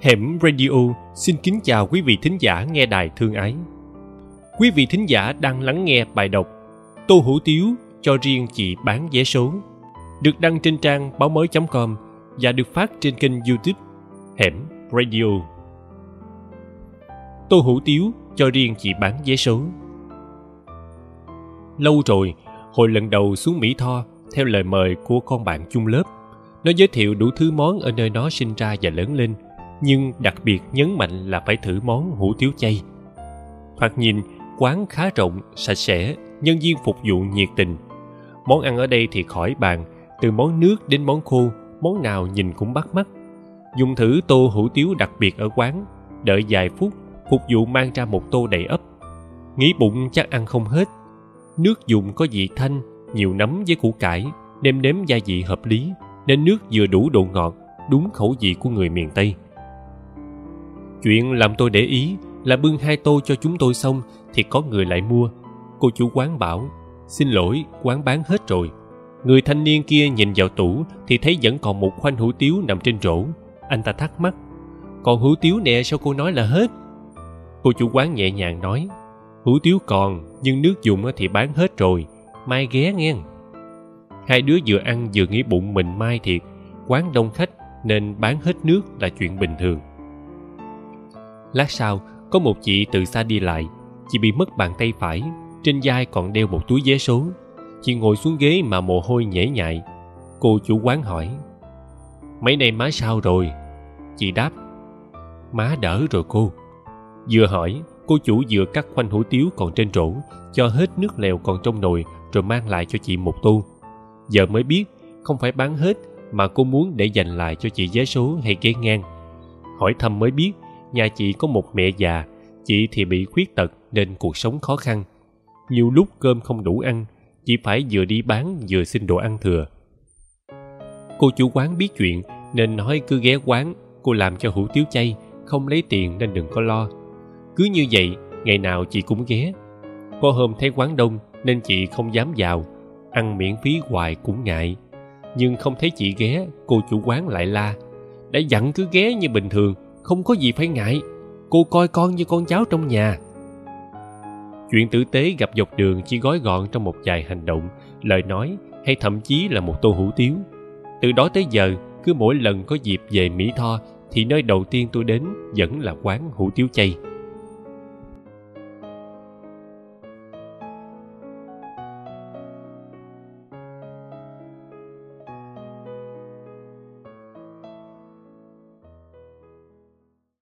Hẻm Radio xin kính chào quý vị thính giả nghe đài thương ái. Quý vị thính giả đang lắng nghe bài đọc Tô Hủ Tiếu cho riêng chị bán vé số được đăng trên trang báo mới.com và được phát trên kênh youtube Hẻm Radio. Tô Hủ Tiếu cho riêng chị bán vé số. Lâu rồi, hồi lần đầu xuống Mỹ Tho theo lời mời của con bạn chung lớp, nó giới thiệu đủ thứ món ở nơi nó sinh ra và lớn lên – nhưng đặc biệt nhấn mạnh là phải thử món hủ tiếu chay. Thoạt nhìn, quán khá rộng, sạch sẽ, nhân viên phục vụ nhiệt tình. Món ăn ở đây thì khỏi bàn, từ món nước đến món khô, món nào nhìn cũng bắt mắt. Dùng thử tô hủ tiếu đặc biệt ở quán, đợi vài phút, phục vụ mang ra một tô đầy ấp. Nghĩ bụng chắc ăn không hết. Nước dùng có vị thanh, nhiều nấm với củ cải, nêm nếm gia vị hợp lý, nên nước vừa đủ độ ngọt, đúng khẩu vị của người miền Tây. Chuyện làm tôi để ý là bưng hai tô cho chúng tôi xong thì có người lại mua. Cô chủ quán bảo, xin lỗi, quán bán hết rồi. Người thanh niên kia nhìn vào tủ thì thấy vẫn còn một khoanh hủ tiếu nằm trên rổ. Anh ta thắc mắc, còn hủ tiếu nè sao cô nói là hết? Cô chủ quán nhẹ nhàng nói, hủ tiếu còn nhưng nước dùng thì bán hết rồi, mai ghé nghe. Hai đứa vừa ăn vừa nghĩ bụng mình mai thiệt, quán đông khách nên bán hết nước là chuyện bình thường. Lát sau, có một chị từ xa đi lại. Chị bị mất bàn tay phải, trên vai còn đeo một túi vé số. Chị ngồi xuống ghế mà mồ hôi nhễ nhại. Cô chủ quán hỏi, Mấy nay má sao rồi? Chị đáp, Má đỡ rồi cô. Vừa hỏi, cô chủ vừa cắt khoanh hủ tiếu còn trên rổ, cho hết nước lèo còn trong nồi rồi mang lại cho chị một tô. Giờ mới biết, không phải bán hết mà cô muốn để dành lại cho chị vé số hay ghế ngang. Hỏi thăm mới biết, nhà chị có một mẹ già, chị thì bị khuyết tật nên cuộc sống khó khăn. Nhiều lúc cơm không đủ ăn, chị phải vừa đi bán vừa xin đồ ăn thừa. Cô chủ quán biết chuyện nên nói cứ ghé quán, cô làm cho hủ tiếu chay, không lấy tiền nên đừng có lo. Cứ như vậy, ngày nào chị cũng ghé. Có hôm thấy quán đông nên chị không dám vào, ăn miễn phí hoài cũng ngại. Nhưng không thấy chị ghé, cô chủ quán lại la, đã dặn cứ ghé như bình thường không có gì phải ngại. Cô coi con như con cháu trong nhà. Chuyện tử tế gặp dọc đường chỉ gói gọn trong một vài hành động, lời nói hay thậm chí là một tô hủ tiếu. Từ đó tới giờ, cứ mỗi lần có dịp về mỹ tho thì nơi đầu tiên tôi đến vẫn là quán hủ tiếu chay.